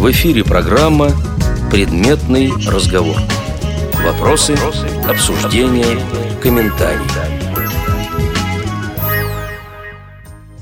В эфире программа «Предметный разговор». Вопросы, обсуждения, комментарии.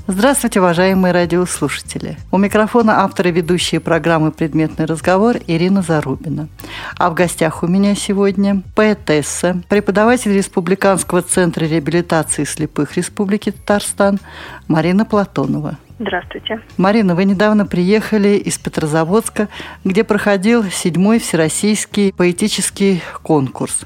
Здравствуйте, уважаемые радиослушатели. У микрофона автор и ведущая программы «Предметный разговор» Ирина Зарубина. А в гостях у меня сегодня поэтесса, преподаватель Республиканского центра реабилитации слепых Республики Татарстан Марина Платонова. Здравствуйте. Марина, вы недавно приехали из Петрозаводска, где проходил седьмой всероссийский поэтический конкурс.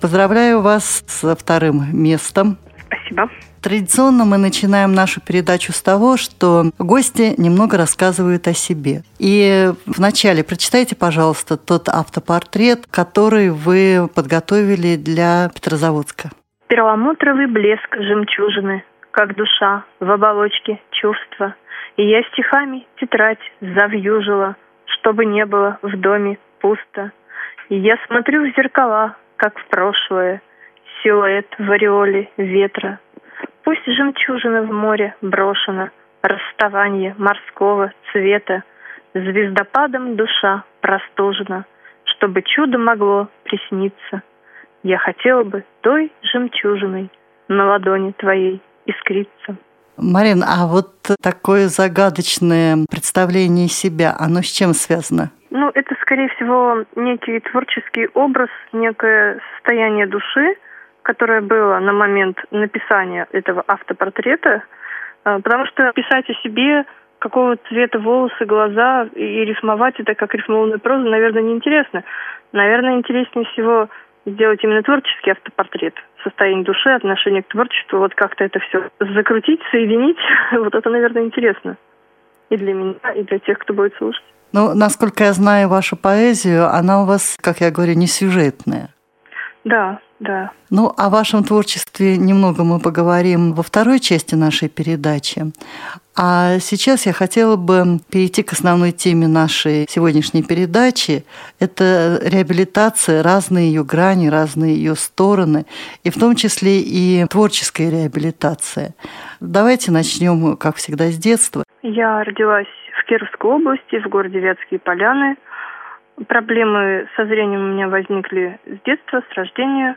Поздравляю вас со вторым местом. Спасибо. Традиционно мы начинаем нашу передачу с того, что гости немного рассказывают о себе. И вначале прочитайте, пожалуйста, тот автопортрет, который вы подготовили для Петрозаводска. Перламутровый блеск жемчужины, как душа в оболочке чувства. И я стихами тетрадь завьюжила, чтобы не было в доме пусто. И я смотрю в зеркала, как в прошлое, силуэт в ореоле ветра Пусть жемчужина в море брошена, Расставание морского цвета, Звездопадом душа простужена, Чтобы чудо могло присниться. Я хотела бы той жемчужиной На ладони твоей искриться. Марин, а вот такое загадочное представление себя, оно с чем связано? Ну, это, скорее всего, некий творческий образ, некое состояние души, которое было на момент написания этого автопортрета, а, потому что писать о себе, какого цвета волосы, глаза и рифмовать это как рифмованную прозу, наверное, неинтересно. Наверное, интереснее всего сделать именно творческий автопортрет, состояние души, отношение к творчеству, вот как-то это все закрутить, соединить, вот это, наверное, интересно. И для меня, и для тех, кто будет слушать. Ну, насколько я знаю вашу поэзию, она у вас, как я говорю, не сюжетная. Да, да. Ну, о вашем творчестве немного мы поговорим во второй части нашей передачи. А сейчас я хотела бы перейти к основной теме нашей сегодняшней передачи. Это реабилитация, разные ее грани, разные ее стороны, и в том числе и творческая реабилитация. Давайте начнем, как всегда, с детства. Я родилась в Кировской области, в городе Вятские Поляны – Проблемы со зрением у меня возникли с детства, с рождения.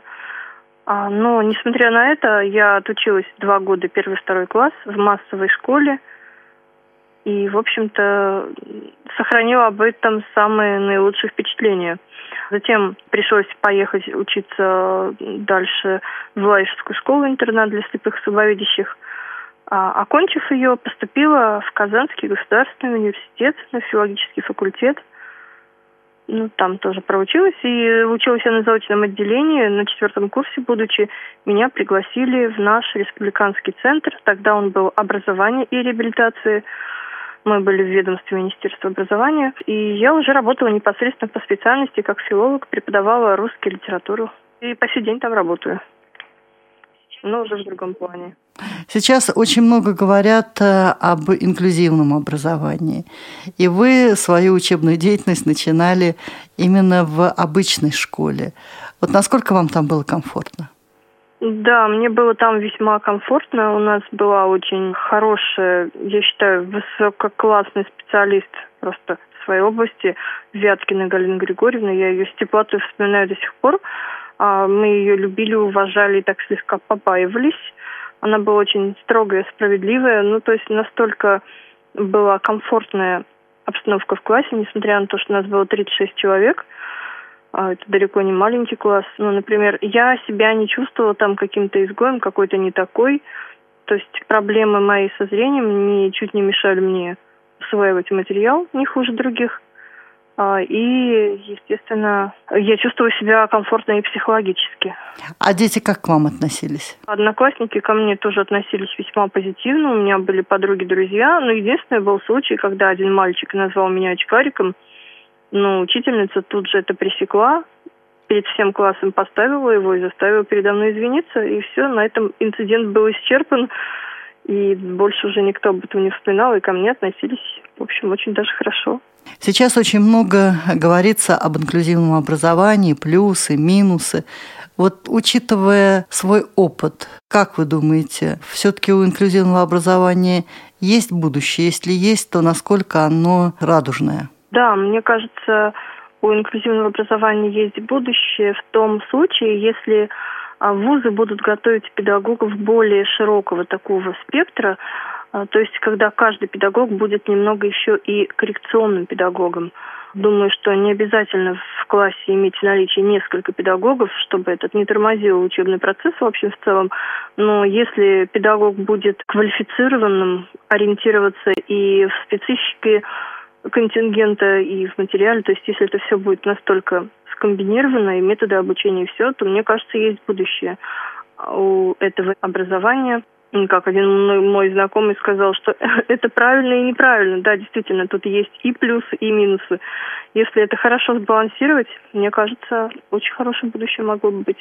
А, но, несмотря на это, я отучилась два года, первый, второй класс в массовой школе. И, в общем-то, сохранила об этом самые наилучшие впечатления. Затем пришлось поехать учиться дальше в Лаишевскую школу-интернат для слепых и слабовидящих. А, окончив ее, поступила в Казанский государственный университет на филологический факультет – ну, там тоже проучилась. И училась я на заочном отделении. На четвертом курсе, будучи, меня пригласили в наш республиканский центр. Тогда он был образование и реабилитации. Мы были в ведомстве Министерства образования. И я уже работала непосредственно по специальности, как филолог, преподавала русский литературу. И по сей день там работаю. Но уже в другом плане. Сейчас очень много говорят э, об инклюзивном образовании. И вы свою учебную деятельность начинали именно в обычной школе. Вот насколько вам там было комфортно? Да, мне было там весьма комфортно. У нас была очень хорошая, я считаю, высококлассный специалист просто в своей области, Вяткина Галина Григорьевна. Я ее с теплотой вспоминаю до сих пор. А, мы ее любили, уважали и так слегка побаивались. Она была очень строгая, справедливая. Ну, то есть настолько была комфортная обстановка в классе, несмотря на то, что у нас было 36 человек. А, это далеко не маленький класс. Ну, например, я себя не чувствовала там каким-то изгоем, какой-то не такой. То есть проблемы мои со зрением ничуть не мешали мне усваивать материал, не хуже других. А, и, естественно, я чувствую себя комфортно и психологически. А дети как к вам относились? Одноклассники ко мне тоже относились весьма позитивно. У меня были подруги-друзья. Но единственный был случай, когда один мальчик назвал меня очкариком. Но учительница тут же это пресекла, перед всем классом поставила его и заставила передо мной извиниться. И все, на этом инцидент был исчерпан. И больше уже никто об этом не вспоминал, и ко мне относились, в общем, очень даже хорошо. Сейчас очень много говорится об инклюзивном образовании, плюсы, минусы. Вот учитывая свой опыт, как вы думаете, все-таки у инклюзивного образования есть будущее? Если есть, то насколько оно радужное? Да, мне кажется, у инклюзивного образования есть будущее в том случае, если вузы будут готовить педагогов более широкого такого спектра, а, то есть когда каждый педагог будет немного еще и коррекционным педагогом. Думаю, что не обязательно в классе иметь в наличии несколько педагогов, чтобы этот не тормозил учебный процесс в общем в целом. Но если педагог будет квалифицированным, ориентироваться и в специфике контингента, и в материале, то есть если это все будет настолько скомбинировано, и методы обучения, и все, то мне кажется, есть будущее у этого образования как один мой, мой знакомый сказал, что это правильно и неправильно. Да, действительно, тут есть и плюсы, и минусы. Если это хорошо сбалансировать, мне кажется, очень хорошее будущее могло бы быть.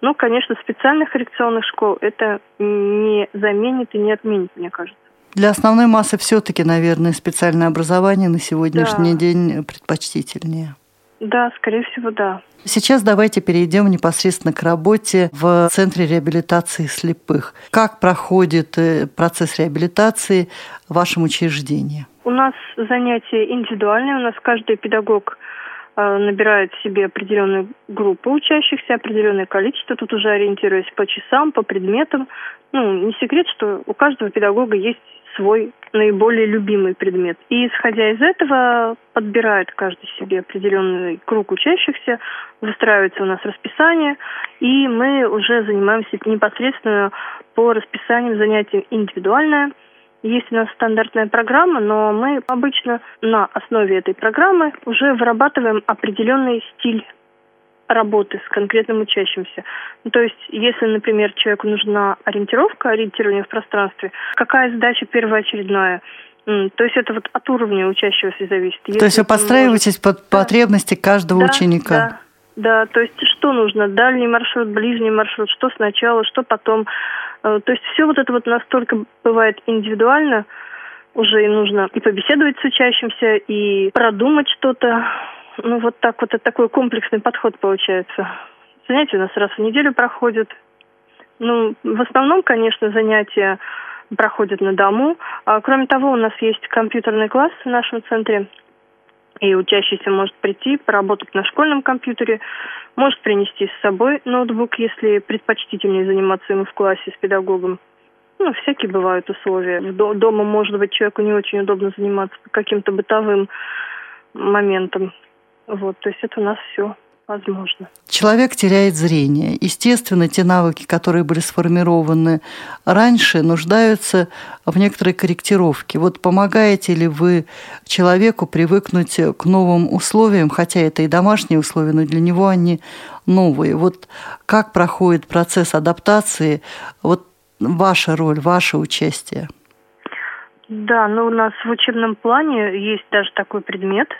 Но, конечно, специальных коррекционных школ это не заменит и не отменит, мне кажется. Для основной массы все-таки, наверное, специальное образование на сегодняшний да. день предпочтительнее. Да, скорее всего, да. Сейчас давайте перейдем непосредственно к работе в Центре реабилитации слепых. Как проходит э, процесс реабилитации в вашем учреждении? У нас занятия индивидуальные, у нас каждый педагог э, набирает себе определенную группу учащихся, определенное количество, тут уже ориентируясь по часам, по предметам. Ну, не секрет, что у каждого педагога есть свой наиболее любимый предмет. И исходя из этого подбирает каждый себе определенный круг учащихся, выстраивается у нас расписание, и мы уже занимаемся непосредственно по расписанию занятий индивидуальное. Есть у нас стандартная программа, но мы обычно на основе этой программы уже вырабатываем определенный стиль работы с конкретным учащимся. Ну, то есть, если, например, человеку нужна ориентировка, ориентирование в пространстве, какая задача первоочередная? То есть это вот от уровня учащегося зависит. Если то есть вы подстраиваетесь может... под потребности каждого да, ученика? Да, да, то есть что нужно? Дальний маршрут, ближний маршрут, что сначала, что потом. Э, то есть все вот это вот настолько бывает индивидуально, уже и нужно и побеседовать с учащимся, и продумать что-то, ну, вот так вот, это такой комплексный подход получается. Занятия у нас раз в неделю проходят. Ну, в основном, конечно, занятия проходят на дому. А, кроме того, у нас есть компьютерный класс в нашем центре. И учащийся может прийти, поработать на школьном компьютере, может принести с собой ноутбук, если предпочтительнее заниматься ему в классе с педагогом. Ну, всякие бывают условия. Дома, может быть, человеку не очень удобно заниматься каким-то бытовым моментом. Вот, то есть это у нас все возможно. Человек теряет зрение. Естественно, те навыки, которые были сформированы раньше, нуждаются в некоторой корректировке. Вот помогаете ли вы человеку привыкнуть к новым условиям, хотя это и домашние условия, но для него они новые. Вот как проходит процесс адаптации? Вот ваша роль, ваше участие? Да, ну у нас в учебном плане есть даже такой предмет –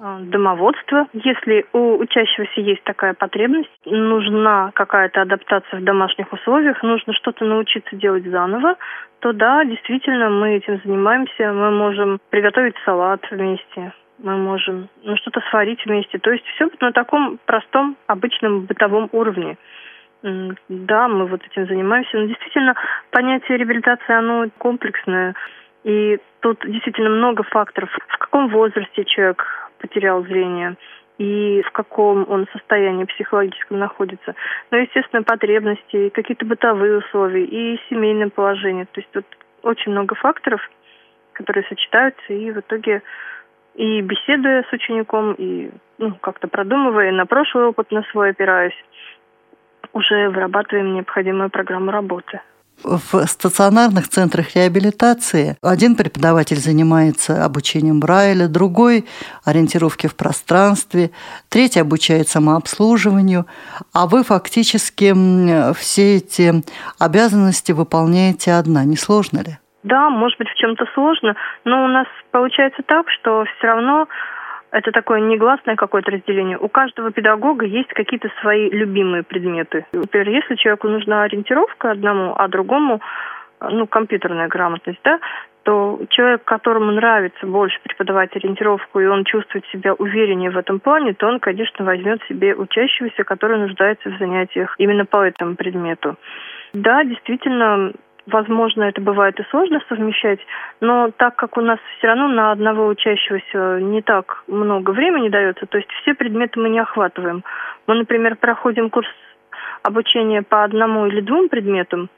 домоводство. Если у учащегося есть такая потребность, нужна какая-то адаптация в домашних условиях, нужно что-то научиться делать заново, то да, действительно, мы этим занимаемся. Мы можем приготовить салат вместе, мы можем ну, что-то сварить вместе. То есть все на таком простом, обычном бытовом уровне. Да, мы вот этим занимаемся. Но действительно, понятие реабилитации, оно комплексное. И тут действительно много факторов. В каком возрасте человек потерял зрение и в каком он состоянии психологическом находится. Но, естественно, потребности, какие-то бытовые условия и семейное положение. То есть тут очень много факторов, которые сочетаются, и в итоге и беседуя с учеником, и ну, как-то продумывая, на прошлый опыт на свой опираясь, уже вырабатываем необходимую программу работы в стационарных центрах реабилитации один преподаватель занимается обучением Брайля, другой – ориентировки в пространстве, третий обучает самообслуживанию, а вы фактически все эти обязанности выполняете одна. Не сложно ли? Да, может быть, в чем-то сложно, но у нас получается так, что все равно это такое негласное какое-то разделение. У каждого педагога есть какие-то свои любимые предметы. Например, если человеку нужна ориентировка одному, а другому ну, компьютерная грамотность, да, то человек, которому нравится больше преподавать ориентировку, и он чувствует себя увереннее в этом плане, то он, конечно, возьмет себе учащегося, который нуждается в занятиях именно по этому предмету. Да, действительно, Возможно, это бывает и сложно совмещать, но так как у нас все равно на одного учащегося не так много времени дается, то есть все предметы мы не охватываем. Мы, например, проходим курс обучения по одному или двум предметам,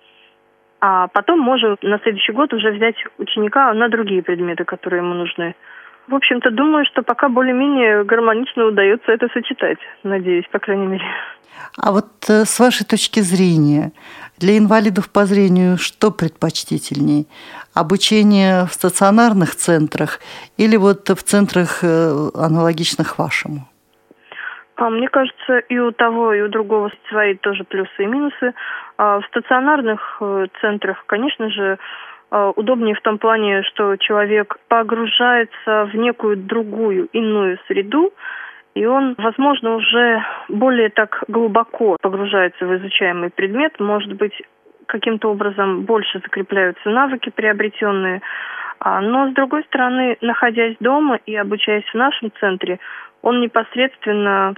а потом можем на следующий год уже взять ученика на другие предметы, которые ему нужны. В общем-то, думаю, что пока более-менее гармонично удается это сочетать. Надеюсь, по крайней мере. А вот э, с вашей точки зрения, для инвалидов по зрению что предпочтительней? Обучение в стационарных центрах или вот в центрах э, аналогичных вашему? А мне кажется, и у того, и у другого свои тоже плюсы и минусы. А в стационарных э, центрах, конечно же, удобнее в том плане, что человек погружается в некую другую, иную среду, и он, возможно, уже более так глубоко погружается в изучаемый предмет, может быть, каким-то образом больше закрепляются навыки приобретенные. А, но, с другой стороны, находясь дома и обучаясь в нашем центре, он непосредственно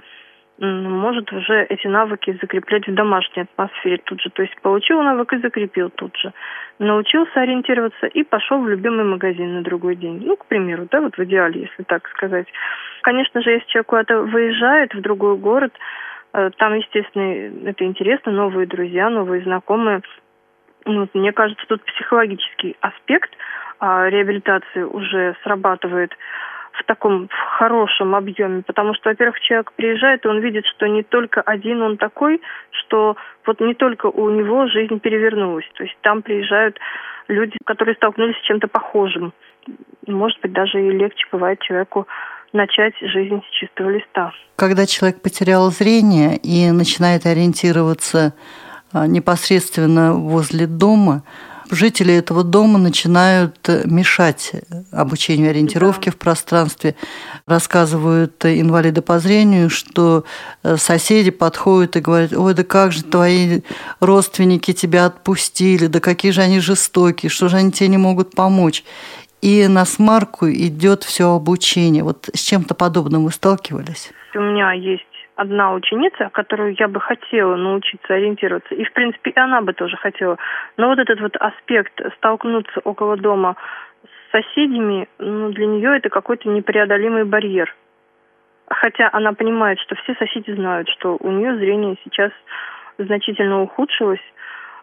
может уже эти навыки закреплять в домашней атмосфере тут же. То есть получил навык и закрепил тут же. Научился ориентироваться и пошел в любимый магазин на другой день. Ну, к примеру, да, вот в идеале, если так сказать. Конечно же, если человек куда-то выезжает в другой город, э, там, естественно, это интересно, новые друзья, новые знакомые. Ну, мне кажется, тут психологический аспект а, реабилитации уже срабатывает в таком в хорошем объеме, потому что, во-первых, человек приезжает, и он видит, что не только один он такой, что вот не только у него жизнь перевернулась. То есть там приезжают люди, которые столкнулись с чем-то похожим. Может быть, даже и легче бывает человеку начать жизнь с чистого листа. Когда человек потерял зрение и начинает ориентироваться а, непосредственно возле дома, жители этого дома начинают мешать обучению ориентировки да. в пространстве. Рассказывают инвалиды по зрению, что э, соседи подходят и говорят, ой, да как же твои родственники тебя отпустили, да какие же они жестокие, что же они тебе не могут помочь. И на смарку идет все обучение. Вот с чем-то подобным вы сталкивались? У меня есть одна ученица, которую я бы хотела научиться ориентироваться, и, в принципе, и она бы тоже хотела. Но вот этот вот аспект столкнуться около дома с соседями, ну, для нее это какой-то непреодолимый барьер. Хотя она понимает, что все соседи знают, что у нее зрение сейчас значительно ухудшилось,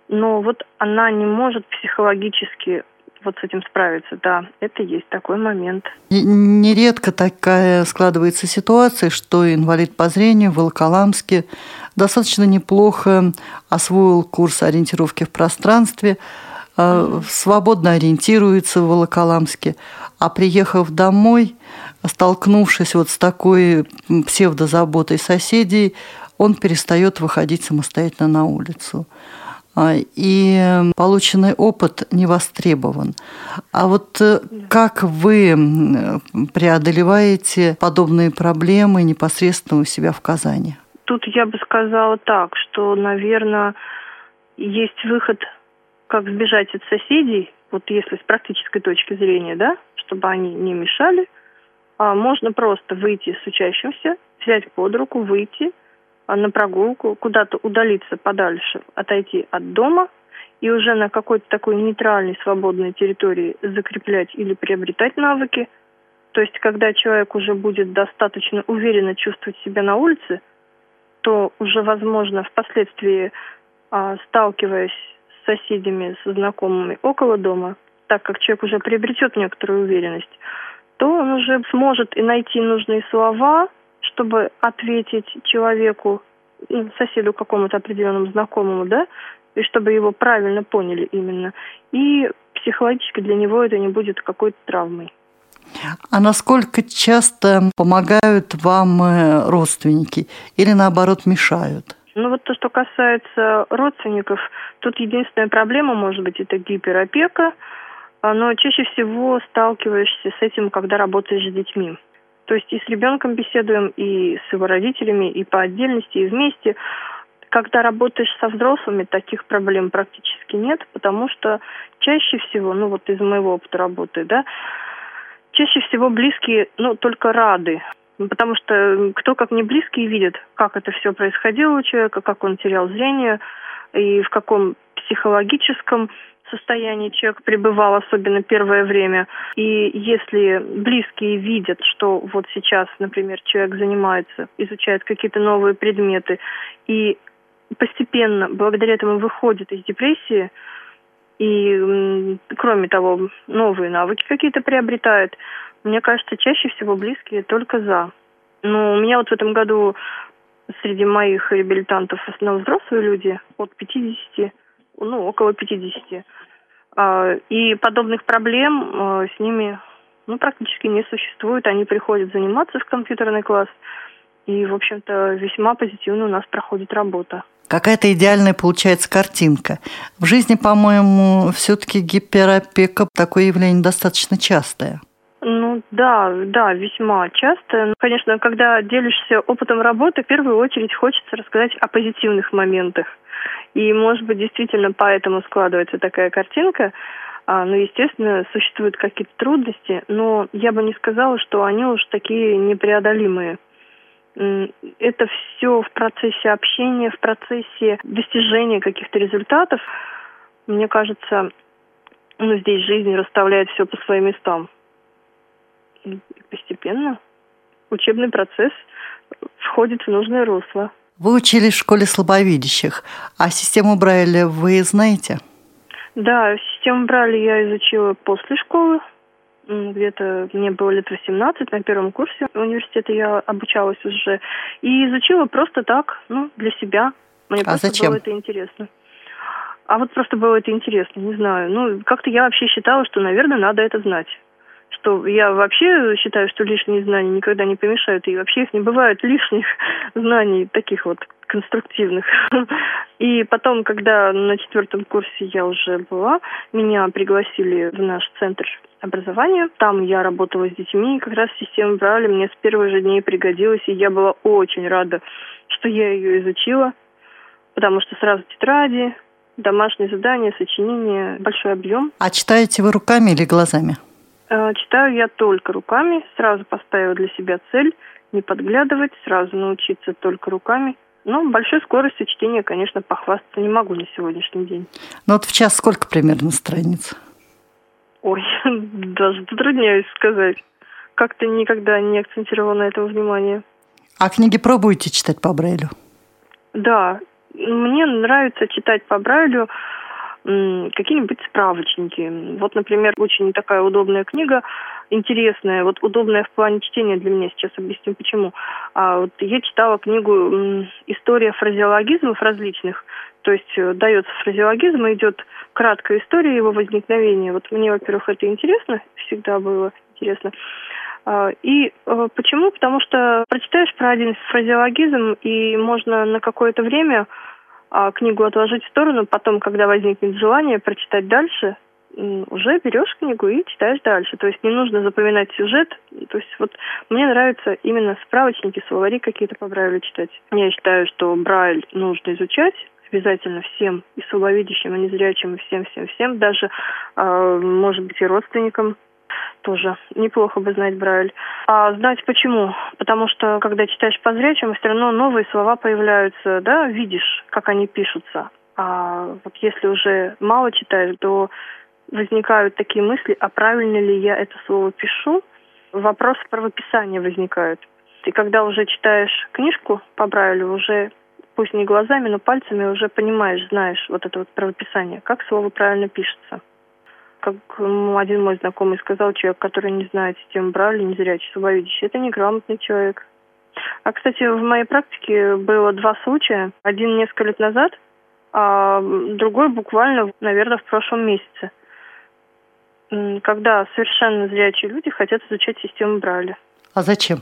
но вот она не может психологически вот с этим справиться. Да, это есть такой момент. Нередко такая складывается ситуация, что инвалид по зрению в Волоколамске достаточно неплохо освоил курс ориентировки в пространстве, э, свободно ориентируется в Волоколамске, а приехав домой, столкнувшись вот с такой псевдозаботой соседей, он перестает выходить самостоятельно на улицу. А, и полученный опыт не востребован. А вот э, как вы преодолеваете подобные проблемы непосредственно у себя в Казани? Тут я бы сказала так, что, наверное, есть выход, как сбежать от соседей, вот если с практической точки зрения, да, чтобы они не мешали, а можно просто выйти с учащимся, взять под руку, выйти – на прогулку, куда-то удалиться подальше, отойти от дома и уже на какой-то такой нейтральной, свободной территории закреплять или приобретать навыки. То есть, когда человек уже будет достаточно уверенно чувствовать себя на улице, то уже, возможно, впоследствии, а, сталкиваясь с соседями, со знакомыми около дома, так как человек уже приобретет некоторую уверенность, то он уже сможет и найти нужные слова, чтобы ответить человеку, ну, соседу какому-то определенному знакомому, да, и чтобы его правильно поняли именно. И психологически для него это не будет какой-то травмой. А насколько часто помогают вам э, родственники или наоборот мешают? Ну вот то, что касается родственников, тут единственная проблема может быть это гиперопека, но чаще всего сталкиваешься с этим, когда работаешь с детьми. То есть и с ребенком беседуем, и с его родителями, и по отдельности, и вместе. Когда работаешь со взрослыми, таких проблем практически нет, потому что чаще всего, ну вот из моего опыта работы, да, чаще всего близкие, ну, только рады. Потому что кто как не близкие видит, как это все происходило у человека, как он терял зрение и в каком психологическом состоянии человек пребывал, особенно первое время. И если близкие видят, что вот сейчас, например, человек занимается, изучает какие-то новые предметы, и постепенно, благодаря этому, выходит из депрессии, и, кроме того, новые навыки какие-то приобретает, мне кажется, чаще всего близкие только за. Но у меня вот в этом году среди моих реабилитантов в основном взрослые люди от 50, ну, около 50. А, и подобных проблем а, с ними ну, практически не существует. Они приходят заниматься в компьютерный класс, и, в общем-то, весьма позитивно у нас проходит работа. Какая-то идеальная получается картинка. В жизни, по-моему, все-таки гиперопека такое явление достаточно частое. Ну да, да, весьма часто. Ну, конечно, когда делишься опытом работы, в первую очередь хочется рассказать о позитивных моментах. И, может быть, действительно поэтому складывается такая картинка. А, ну, естественно, существуют какие-то трудности, но я бы не сказала, что они уж такие непреодолимые. Это все в процессе общения, в процессе достижения каких-то результатов. Мне кажется, ну, здесь жизнь расставляет все по своим местам постепенно учебный процесс входит в нужное русло. Вы учились в школе слабовидящих, а систему Брайля вы знаете? Да, систему Брайля я изучила после школы. Где-то мне было лет 18, на первом курсе университета я обучалась уже. И изучила просто так, ну, для себя. Мне а просто зачем? было это интересно. А вот просто было это интересно, не знаю. Ну, как-то я вообще считала, что, наверное, надо это знать что я вообще считаю, что лишние знания никогда не помешают, и вообще их не бывает лишних знаний таких вот конструктивных. И потом, когда на четвертом курсе я уже была, меня пригласили в наш центр образования. Там я работала с детьми, и как раз система брали мне с первых же дней пригодилась, и я была очень рада, что я ее изучила, потому что сразу тетради, домашние задания, сочинения, большой объем. А читаете вы руками или глазами? Э, читаю я только руками. Сразу поставила для себя цель не подглядывать, сразу научиться только руками. Но большой скоростью чтения, конечно, похвастаться не могу на сегодняшний день. Ну вот в час сколько примерно страниц? Ой, даже затрудняюсь сказать. Как-то никогда не акцентировала на этом внимание. А книги пробуете читать по Брайлю? Да, мне нравится читать по Брайлю какие-нибудь справочники. Вот, например, очень такая удобная книга, интересная, вот удобная в плане чтения для меня, сейчас объясню почему. А вот я читала книгу «История фразеологизмов различных», то есть э, дается фразеологизм, идет краткая история его возникновения. Вот мне, во-первых, это интересно, всегда было интересно. А, и э, почему? Потому что прочитаешь про один фразеологизм, и можно на какое-то время книгу отложить в сторону, потом, когда возникнет желание прочитать дальше, уже берешь книгу и читаешь дальше. То есть не нужно запоминать сюжет. То есть вот мне нравятся именно справочники, словари какие-то по Брайлю читать. Я считаю, что Брайль нужно изучать обязательно всем, и слабовидящим, и незрячим, и всем-всем-всем, даже, э, может быть, и родственникам тоже неплохо бы знать Брайль. А знать почему? Потому что, когда читаешь по зрячим, все равно новые слова появляются, да, видишь, как они пишутся. А вот если уже мало читаешь, то возникают такие мысли, а правильно ли я это слово пишу? Вопрос правописания возникает. И когда уже читаешь книжку по Брайлю, уже пусть не глазами, но пальцами уже понимаешь, знаешь вот это вот правописание, как слово правильно пишется как один мой знакомый сказал, человек, который не знает систему Брайля, не зрячий, слабовидящий, это неграмотный человек. А, кстати, в моей практике было два случая. Один несколько лет назад, а другой буквально, наверное, в прошлом месяце. Когда совершенно зрячие люди хотят изучать систему Брайля. А зачем?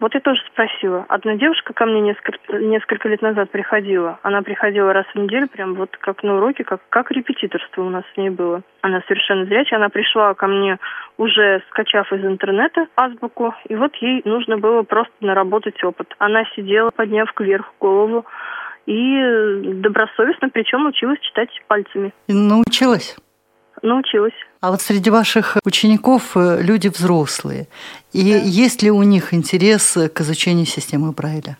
Вот я тоже спросила. Одна девушка ко мне несколько, несколько лет назад приходила. Она приходила раз в неделю, прям вот как на уроке, как, как репетиторство у нас с ней было. Она совершенно зрячая. Она пришла ко мне уже скачав из интернета азбуку, и вот ей нужно было просто наработать опыт. Она сидела, подняв кверху голову, и добросовестно, причем училась читать пальцами. Научилась? Научилась. А вот среди ваших учеников э, люди взрослые. И да. есть ли у них интерес к изучению системы Брайля?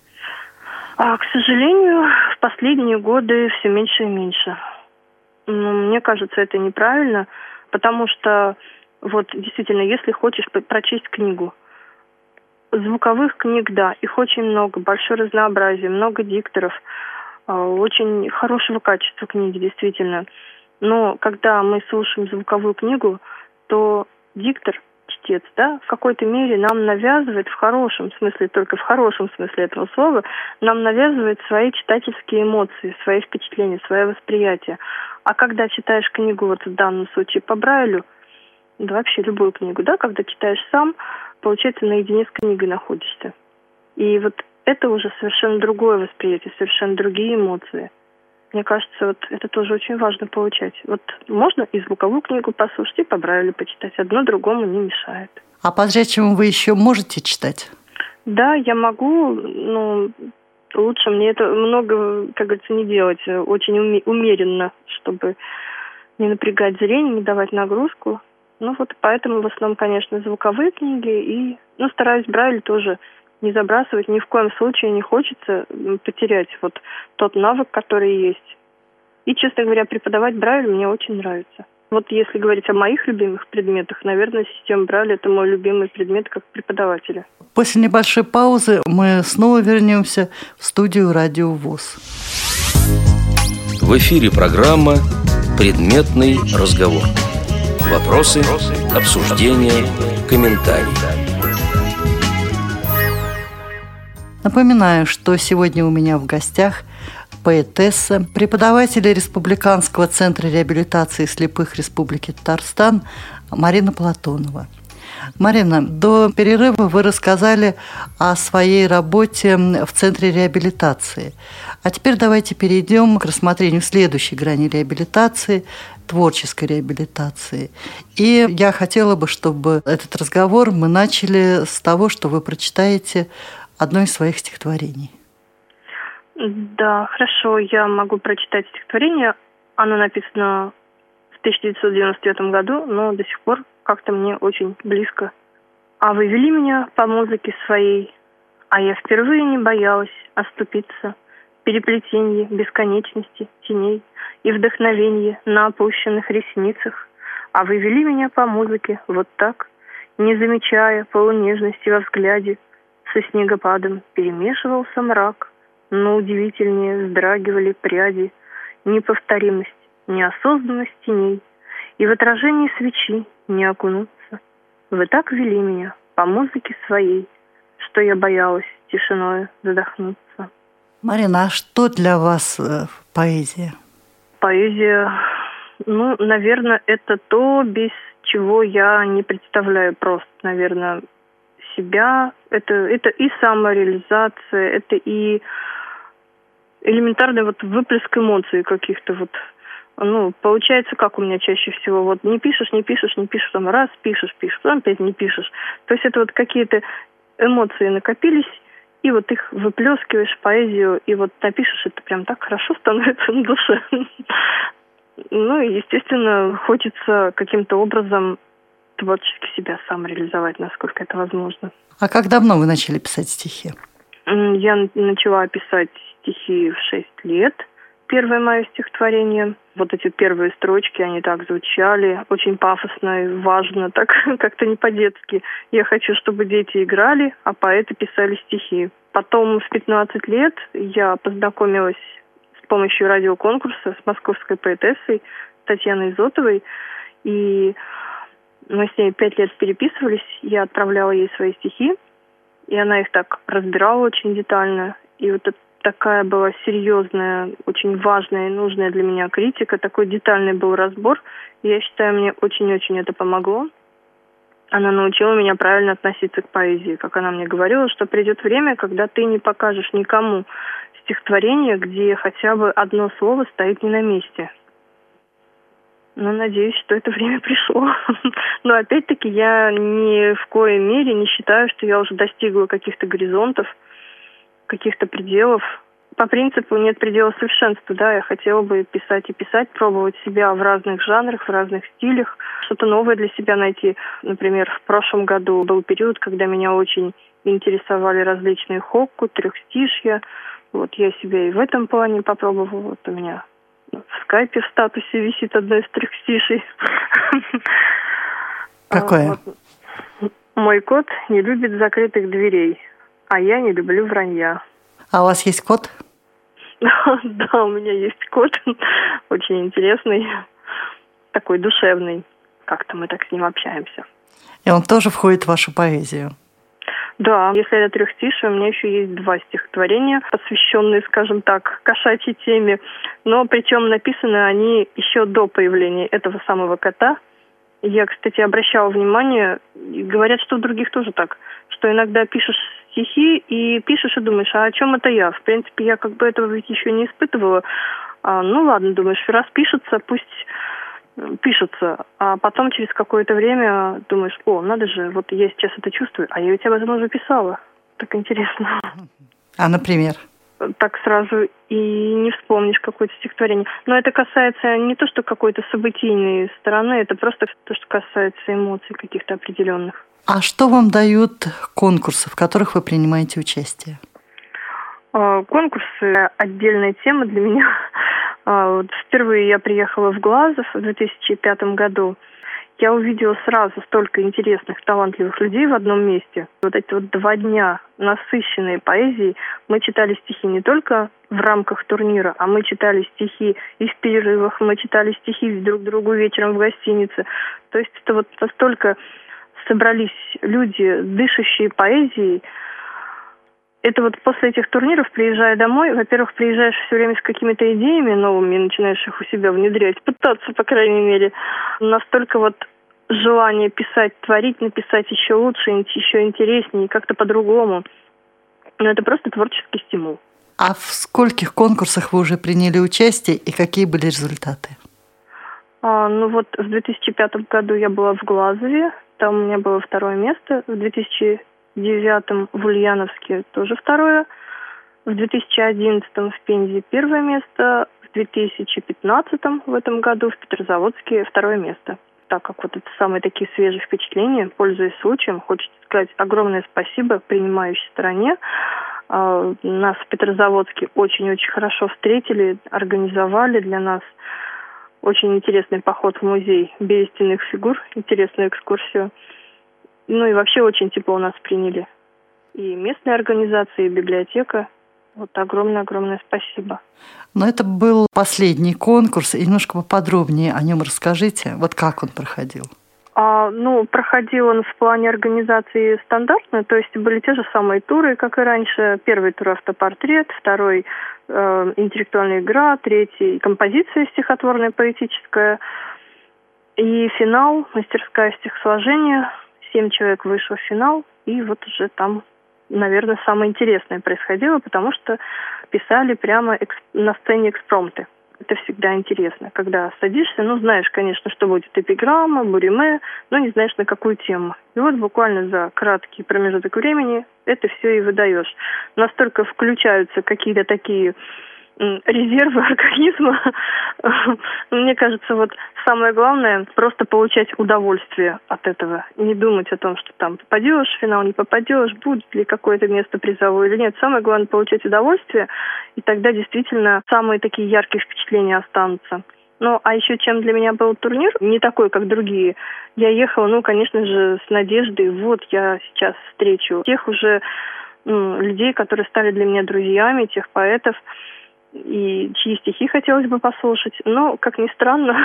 А, к сожалению, в последние годы все меньше и меньше. Ну, мне кажется, это неправильно, потому что вот действительно, если хочешь прочесть книгу, звуковых книг, да, их очень много, большое разнообразие, много дикторов, а, очень хорошего качества книги, действительно. Но когда мы слушаем звуковую книгу, то диктор, чтец, да, в какой-то мере нам навязывает, в хорошем смысле, только в хорошем смысле этого слова, нам навязывает свои читательские эмоции, свои впечатления, свое восприятие. А когда читаешь книгу, вот в данном случае по Брайлю, да вообще любую книгу, да, когда читаешь сам, получается, наедине с книгой находишься. И вот это уже совершенно другое восприятие, совершенно другие эмоции. Мне кажется, вот это тоже очень важно получать. Вот можно и звуковую книгу послушать, и по Брайлю почитать. Одно другому не мешает. А по зрячему вы еще можете читать? Да, я могу, но лучше мне это много, как говорится, не делать. Очень умеренно, чтобы не напрягать зрение, не давать нагрузку. Ну вот поэтому в основном, конечно, звуковые книги и, ну, стараюсь Брайль тоже не забрасывать, ни в коем случае не хочется потерять вот тот навык, который есть. И, честно говоря, преподавать Брайль мне очень нравится. Вот если говорить о моих любимых предметах, наверное, система Брайля – это мой любимый предмет как преподавателя. После небольшой паузы мы снова вернемся в студию «Радио ВОЗ». В эфире программа «Предметный разговор». Вопросы, обсуждения, комментарии. Напоминаю, что сегодня у меня в гостях поэтесса, преподаватель Республиканского центра реабилитации слепых Республики Татарстан Марина Платонова. Марина, до перерыва вы рассказали о своей работе в Центре реабилитации. А теперь давайте перейдем к рассмотрению следующей грани реабилитации творческой реабилитации. И я хотела бы, чтобы этот разговор мы начали с того, что вы прочитаете одно из своих стихотворений. Да, хорошо, я могу прочитать стихотворение. Оно написано в 1999 году, но до сих пор как-то мне очень близко. А вы вели меня по музыке своей, а я впервые не боялась оступиться переплетенье бесконечности теней и вдохновенье на опущенных ресницах. А вы вели меня по музыке вот так, не замечая полунежности во взгляде. Со снегопадом перемешивался мрак, но удивительнее вздрагивали пряди, неповторимость, неосознанность теней, и в отражении свечи не окунуться. Вы так вели меня по музыке своей, что я боялась тишиною задохнуться. Марина, а что для вас э, поэзия? Поэзия, ну, наверное, это то, без чего я не представляю просто, наверное, себя. Это, это и самореализация, это и элементарный вот выплеск эмоций каких-то вот. Ну, получается, как у меня чаще всего, вот не пишешь, не пишешь, не пишешь, там раз пишешь, пишешь, потом опять не пишешь. То есть это вот какие-то эмоции накопились, и вот их выплескиваешь в поэзию, и вот напишешь, это прям так хорошо становится на душе. Ну и, естественно, хочется каким-то образом творчески себя сам реализовать, насколько это возможно. А как давно вы начали писать стихи? Я начала писать стихи в шесть лет. Первое мое стихотворение. Вот эти первые строчки, они так звучали, очень пафосно и важно, так как-то не по-детски. Я хочу, чтобы дети играли, а поэты писали стихи. Потом в 15 лет я познакомилась с помощью радиоконкурса с московской поэтессой Татьяной Изотовой, и мы с ней пять лет переписывались, я отправляла ей свои стихи, и она их так разбирала очень детально. И вот это такая была серьезная, очень важная и нужная для меня критика, такой детальный был разбор. Я считаю, мне очень-очень это помогло. Она научила меня правильно относиться к поэзии. Как она мне говорила, что придет время, когда ты не покажешь никому стихотворение, где хотя бы одно слово стоит не на месте. Ну, надеюсь, что это время пришло. Но опять-таки я ни в коей мере не считаю, что я уже достигла каких-то горизонтов, каких-то пределов. По принципу нет предела совершенства, да, я хотела бы писать и писать, пробовать себя в разных жанрах, в разных стилях, что-то новое для себя найти. Например, в прошлом году был период, когда меня очень интересовали различные хокку, трехстишья. Вот я себя и в этом плане попробовала. Вот у меня в скайпе в статусе висит одно из трех стишей. Какое? Мой кот не любит закрытых дверей, а я не люблю вранья. А у вас есть кот? Да, у меня есть кот, очень интересный, такой душевный. Как-то мы так с ним общаемся. И он тоже входит в вашу поэзию? Да, если это трехстишие, у меня еще есть два стихотворения, посвященные, скажем так, кошачьей теме. Но причем написаны они еще до появления этого самого кота. Я, кстати, обращала внимание, говорят, что у других тоже так, что иногда пишешь стихи и пишешь и думаешь, а о чем это я? В принципе, я как бы этого ведь еще не испытывала. А, ну ладно, думаешь, раз пишется, пусть пишется, а потом через какое-то время думаешь, о, надо же, вот я сейчас это чувствую, а я ведь об этом уже писала. Так интересно. А, например? Так сразу и не вспомнишь какое-то стихотворение. Но это касается не то, что какой-то событийной стороны, это просто то, что касается эмоций каких-то определенных. А что вам дают конкурсы, в которых вы принимаете участие? А, конкурсы – отдельная тема для меня. А, впервые я приехала в Глазов в 2005 году. Я увидела сразу столько интересных, талантливых людей в одном месте. Вот эти вот два дня насыщенные поэзией. Мы читали стихи не только в рамках турнира, а мы читали стихи и в перерывах, мы читали стихи друг другу вечером в гостинице. То есть это вот настолько собрались люди, дышащие поэзией, это вот после этих турниров, приезжая домой, во-первых, приезжаешь все время с какими-то идеями новыми, начинаешь их у себя внедрять, пытаться, по крайней мере. Настолько вот желание писать, творить, написать еще лучше, еще интереснее, как-то по-другому. Но это просто творческий стимул. А в скольких конкурсах вы уже приняли участие и какие были результаты? А, ну вот в 2005 году я была в Глазове, там у меня было второе место. В 2000 девятом в Ульяновске тоже второе, в 2011 в Пензе первое место, в 2015 в этом году в Петрозаводске второе место. Так как вот это самые такие свежие впечатления, пользуясь случаем, хочется сказать огромное спасибо принимающей стороне. А, нас в Петрозаводске очень-очень хорошо встретили, организовали для нас очень интересный поход в музей берестяных фигур, интересную экскурсию. Ну и вообще очень тепло нас приняли. И местные организации, и библиотека. Вот огромное-огромное спасибо. Но это был последний конкурс, и немножко поподробнее о нем расскажите. Вот как он проходил? А, ну, проходил он в плане организации стандартно, то есть были те же самые туры, как и раньше. Первый тур автопортрет, второй э, интеллектуальная игра, третий композиция стихотворная, поэтическая. И финал, мастерская стихосложения, семь человек вышло в финал, и вот уже там, наверное, самое интересное происходило, потому что писали прямо на сцене экспромты. Это всегда интересно, когда садишься, ну, знаешь, конечно, что будет эпиграмма, буриме, но не знаешь, на какую тему. И вот буквально за краткий промежуток времени это все и выдаешь. Настолько включаются какие-то такие резервы организма. Мне кажется, вот самое главное просто получать удовольствие от этого. Не думать о том, что там попадешь в финал, не попадешь, будет ли какое-то место призовое или нет. Самое главное получать удовольствие, и тогда действительно самые такие яркие впечатления останутся. Ну, а еще чем для меня был турнир, не такой, как другие. Я ехала, ну, конечно же, с надеждой, вот я сейчас встречу тех уже ну, людей, которые стали для меня друзьями, тех поэтов, и чьи стихи хотелось бы послушать. Но, как ни странно,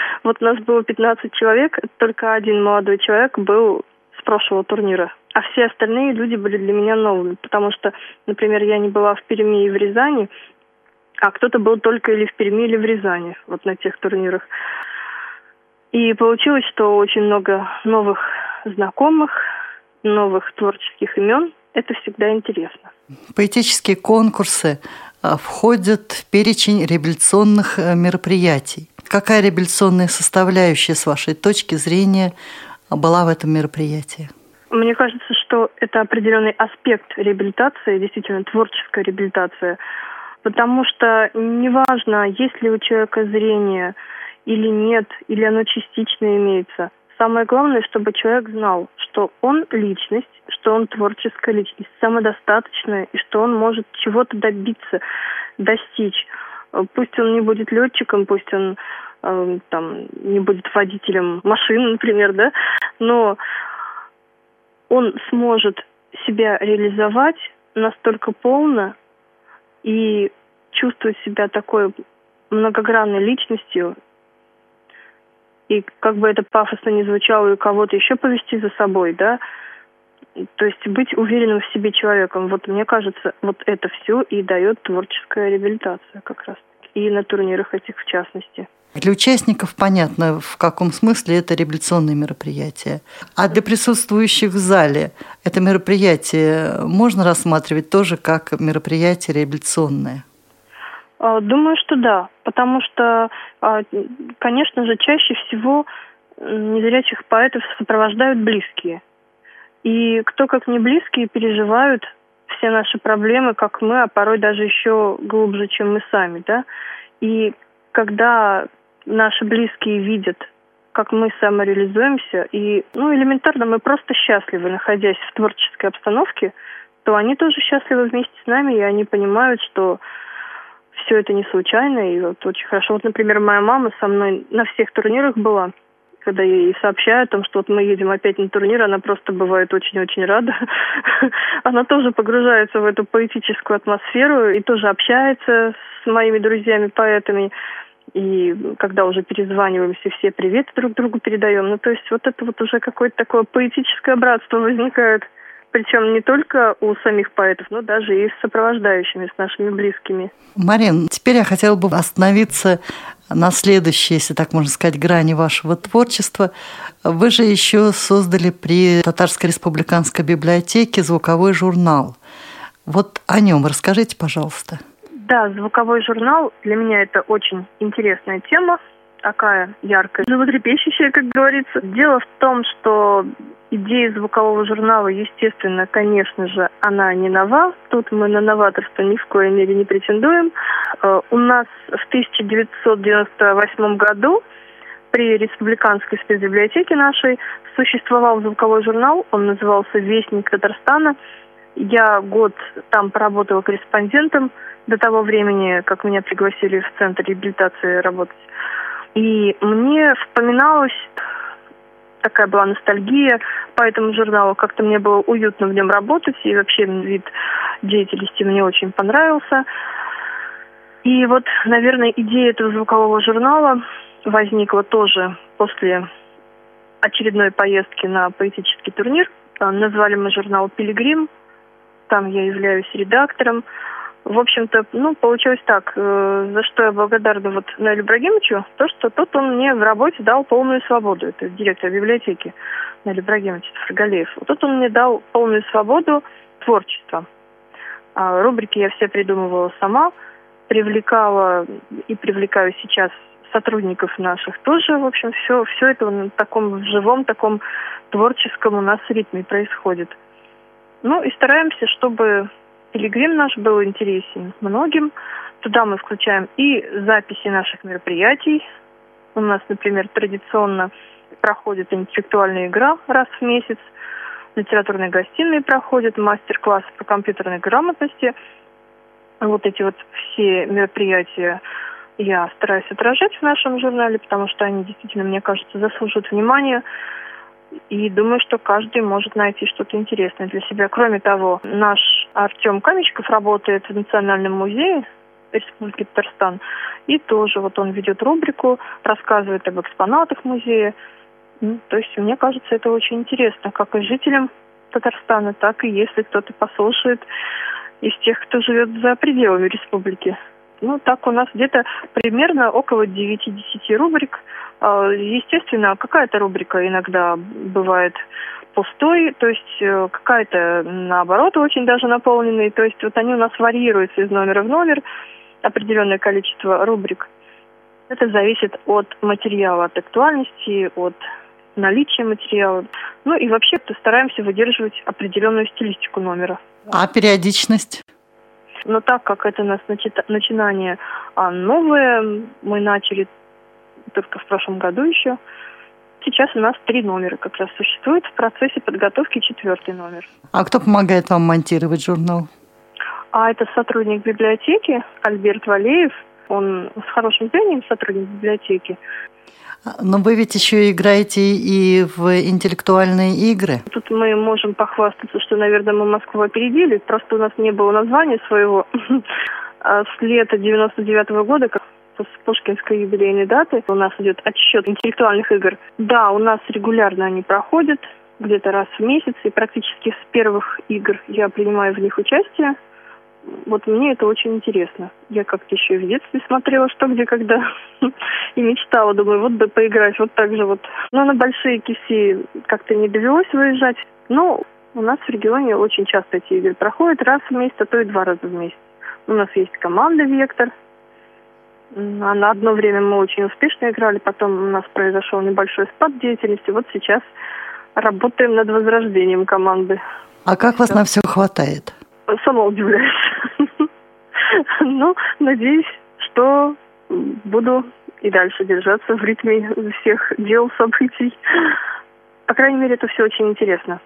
вот нас было 15 человек, только один молодой человек был с прошлого турнира. А все остальные люди были для меня новыми, потому что, например, я не была в Перми и в Рязани, а кто-то был только или в Перми, или в Рязани, вот на тех турнирах. И получилось, что очень много новых знакомых, новых творческих имен. Это всегда интересно. Поэтические конкурсы входят в перечень реабилитационных э, мероприятий. Какая реабилитационная составляющая, с вашей точки зрения, была в этом мероприятии? Мне кажется, что это определенный аспект реабилитации, действительно творческая реабилитация, потому что неважно, есть ли у человека зрение или нет, или оно частично имеется. Самое главное, чтобы человек знал, что он личность, что он творческая личность, самодостаточная, и что он может чего-то добиться, достичь. Пусть он не будет летчиком, пусть он э, там не будет водителем машины, например, да, но он сможет себя реализовать настолько полно и чувствовать себя такой многогранной личностью, и как бы это пафосно не звучало, и кого-то еще повести за собой, да, то есть быть уверенным в себе человеком. Вот мне кажется, вот это все и дает творческая реабилитация как раз. И на турнирах этих в частности. Для участников понятно, в каком смысле это революционное мероприятие. А для присутствующих в зале это мероприятие можно рассматривать тоже как мероприятие революционное? А, думаю, что да, потому что, а, конечно же, чаще всего незрячих поэтов сопровождают близкие. И кто как не близкие переживают все наши проблемы, как мы, а порой даже еще глубже, чем мы сами, да. И когда наши близкие видят, как мы самореализуемся, и, ну, элементарно мы просто счастливы, находясь в творческой обстановке, то они тоже счастливы вместе с нами, и они понимают, что все это не случайно, и вот очень хорошо. Вот, например, моя мама со мной на всех турнирах была, когда я ей сообщаю о том, что вот мы едем опять на турнир, она просто бывает очень-очень рада. она тоже погружается в эту поэтическую атмосферу и тоже общается с моими друзьями-поэтами. И когда уже перезваниваемся, все привет друг другу передаем. Ну, то есть вот это вот уже какое-то такое поэтическое братство возникает. Причем не только у самих поэтов, но даже и с сопровождающими, с нашими близкими. Марин, теперь я хотела бы остановиться на следующей, если так можно сказать, грани вашего творчества. Вы же еще создали при Татарской республиканской библиотеке звуковой журнал. Вот о нем расскажите, пожалуйста. Да, звуковой журнал для меня это очень интересная тема, такая яркая, животрепещущая, как говорится. Дело в том, что идея звукового журнала, естественно, конечно же, она не нова. Тут мы на новаторство ни в коей мере не претендуем. Э, у нас в 1998 году при республиканской спецбиблиотеке нашей существовал звуковой журнал, он назывался «Вестник Татарстана». Я год там поработала корреспондентом до того времени, как меня пригласили в Центр реабилитации работать. И мне вспоминалось такая была ностальгия по этому журналу. Как-то мне было уютно в нем работать, и вообще вид деятельности мне очень понравился. И вот, наверное, идея этого звукового журнала возникла тоже после очередной поездки на поэтический турнир. Назвали мы журнал «Пилигрим». Там я являюсь редактором. В общем-то, ну, получилось так, э, за что я благодарна вот Наилю Ибрагимовичу, то, что тут он мне в работе дал полную свободу. Это директор библиотеки Наиль Ибрагимович Фаргалеев. Вот тут он мне дал полную свободу творчества. А рубрики я все придумывала сама, привлекала и привлекаю сейчас сотрудников наших тоже. В общем, все, все это на таком живом, таком творческом у нас ритме происходит. Ну и стараемся, чтобы Пилигрим наш был интересен многим. Туда мы включаем и записи наших мероприятий. У нас, например, традиционно проходит интеллектуальная игра раз в месяц. Литературные гостиные проходят, мастер-классы по компьютерной грамотности. Вот эти вот все мероприятия я стараюсь отражать в нашем журнале, потому что они действительно, мне кажется, заслуживают внимания. И думаю, что каждый может найти что-то интересное для себя. Кроме того, наш Артем Камечков работает в Национальном музее Республики Татарстан. И тоже вот он ведет рубрику, рассказывает об экспонатах музея. Ну, то есть, мне кажется, это очень интересно, как и жителям Татарстана, так и если кто-то послушает из тех, кто живет за пределами республики. Ну, так у нас где-то примерно около 9-10 рубрик. А, естественно, какая-то рубрика иногда бывает пустой, то есть э, какая-то наоборот очень даже наполненная. То есть вот они у нас варьируются из номера в номер, определенное количество рубрик. Это зависит от материала, от актуальности, от наличия материала. Ну и вообще стараемся выдерживать определенную стилистику номера. А периодичность? Но так как это у нас начинание а новое, мы начали только в прошлом году еще. Сейчас у нас три номера как раз существует. В процессе подготовки четвертый номер. А кто помогает вам монтировать журнал? А это сотрудник библиотеки Альберт Валеев. Он с хорошим зрением сотрудник библиотеки. Но вы ведь еще играете и в интеллектуальные игры. Тут мы можем похвастаться, что, наверное, мы Москву опередили. Просто у нас не было названия своего. А с лета 99 -го года, как с Пушкинской юбилейной даты, у нас идет отсчет интеллектуальных игр. Да, у нас регулярно они проходят, где-то раз в месяц, и практически с первых игр я принимаю в них участие вот мне это очень интересно. Я как-то еще и в детстве смотрела, что где, когда, и мечтала, думаю, вот бы поиграть вот так же вот. Но на большие киси как-то не довелось выезжать. Но у нас в регионе очень часто эти игры проходят раз в месяц, а то и два раза в месяц. У нас есть команда «Вектор». А на одно время мы очень успешно играли, потом у нас произошел небольшой спад деятельности. Вот сейчас работаем над возрождением команды. А как вас на все хватает? Сама удивляюсь. Ну, надеюсь, что буду и дальше держаться в ритме всех дел, событий. По крайней мере, это все очень интересно.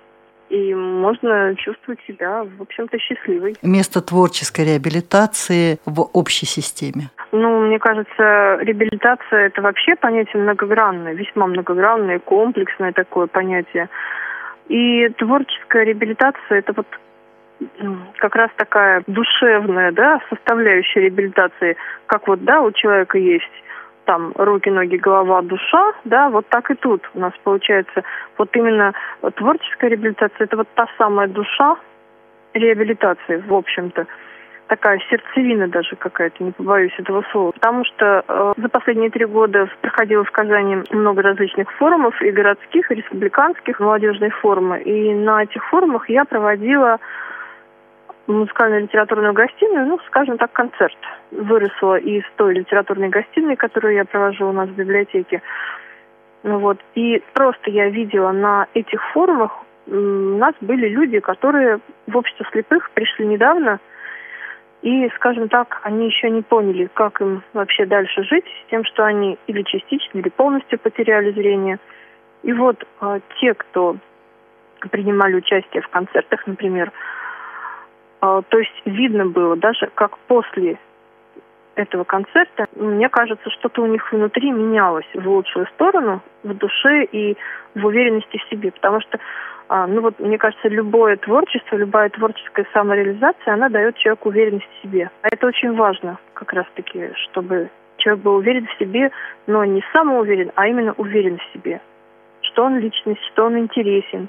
И можно чувствовать себя, в общем-то, счастливой. Место творческой реабилитации в общей системе. Ну, мне кажется, реабилитация – это вообще понятие многогранное, весьма многогранное, комплексное такое понятие. И творческая реабилитация – это вот как раз такая душевная, да, составляющая реабилитации, как вот, да, у человека есть там руки, ноги, голова, душа, да, вот так и тут у нас получается. Вот именно творческая реабилитация – это вот та самая душа реабилитации, в общем-то такая сердцевина даже какая-то, не побоюсь этого слова. Потому что э, за последние три года проходило в Казани много различных форумов, и городских, и республиканских, молодежные форумы. И на этих форумах я проводила музыкальную литературную гостиную, ну, скажем так, концерт. Выросла из той литературной гостиной, которую я провожу у нас в библиотеке. Ну, вот. И просто я видела на этих форумах, у нас были люди, которые в общество слепых пришли недавно, и, скажем так, они еще не поняли, как им вообще дальше жить с тем, что они или частично, или полностью потеряли зрение. И вот э, те, кто принимали участие в концертах, например, а, то есть видно было даже, как после этого концерта, мне кажется, что-то у них внутри менялось в лучшую сторону, в душе и в уверенности в себе. Потому что, а, ну вот, мне кажется, любое творчество, любая творческая самореализация, она дает человеку уверенность в себе. А это очень важно, как раз-таки, чтобы человек был уверен в себе, но не самоуверен, а именно уверен в себе. Что он личность, что он интересен.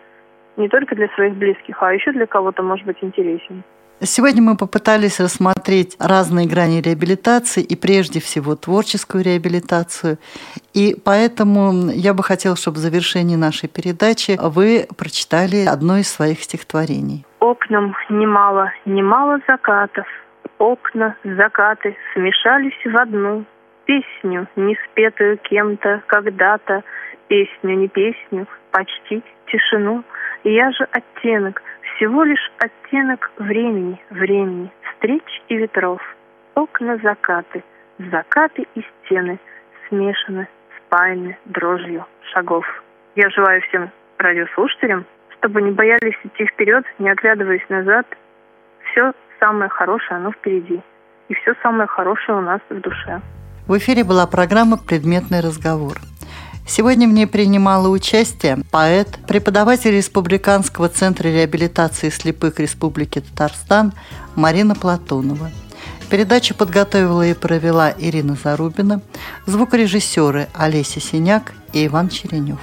Не только для своих близких, а еще для кого-то может быть интересен. Сегодня мы попытались рассмотреть разные грани реабилитации и прежде всего творческую реабилитацию. И поэтому я бы хотела, чтобы в завершении нашей передачи вы прочитали одно из своих стихотворений. Окнам немало, немало закатов. Окна, закаты смешались в одну песню, не спетую кем-то когда-то, песню, не песню, почти тишину. Я же оттенок – всего лишь оттенок времени, времени, встреч и ветров. Окна закаты, закаты и стены смешаны, спаяны дрожью шагов. Я желаю всем радиослушателям, чтобы не боялись идти вперед, не оглядываясь назад. Все самое хорошее, оно впереди. И все самое хорошее у нас в душе. В эфире была программа «Предметный разговор». Сегодня в ней принимала участие поэт, преподаватель Республиканского центра реабилитации слепых Республики Татарстан Марина Платонова. Передачу подготовила и провела Ирина Зарубина, звукорежиссеры Олеся Синяк и Иван Черенев.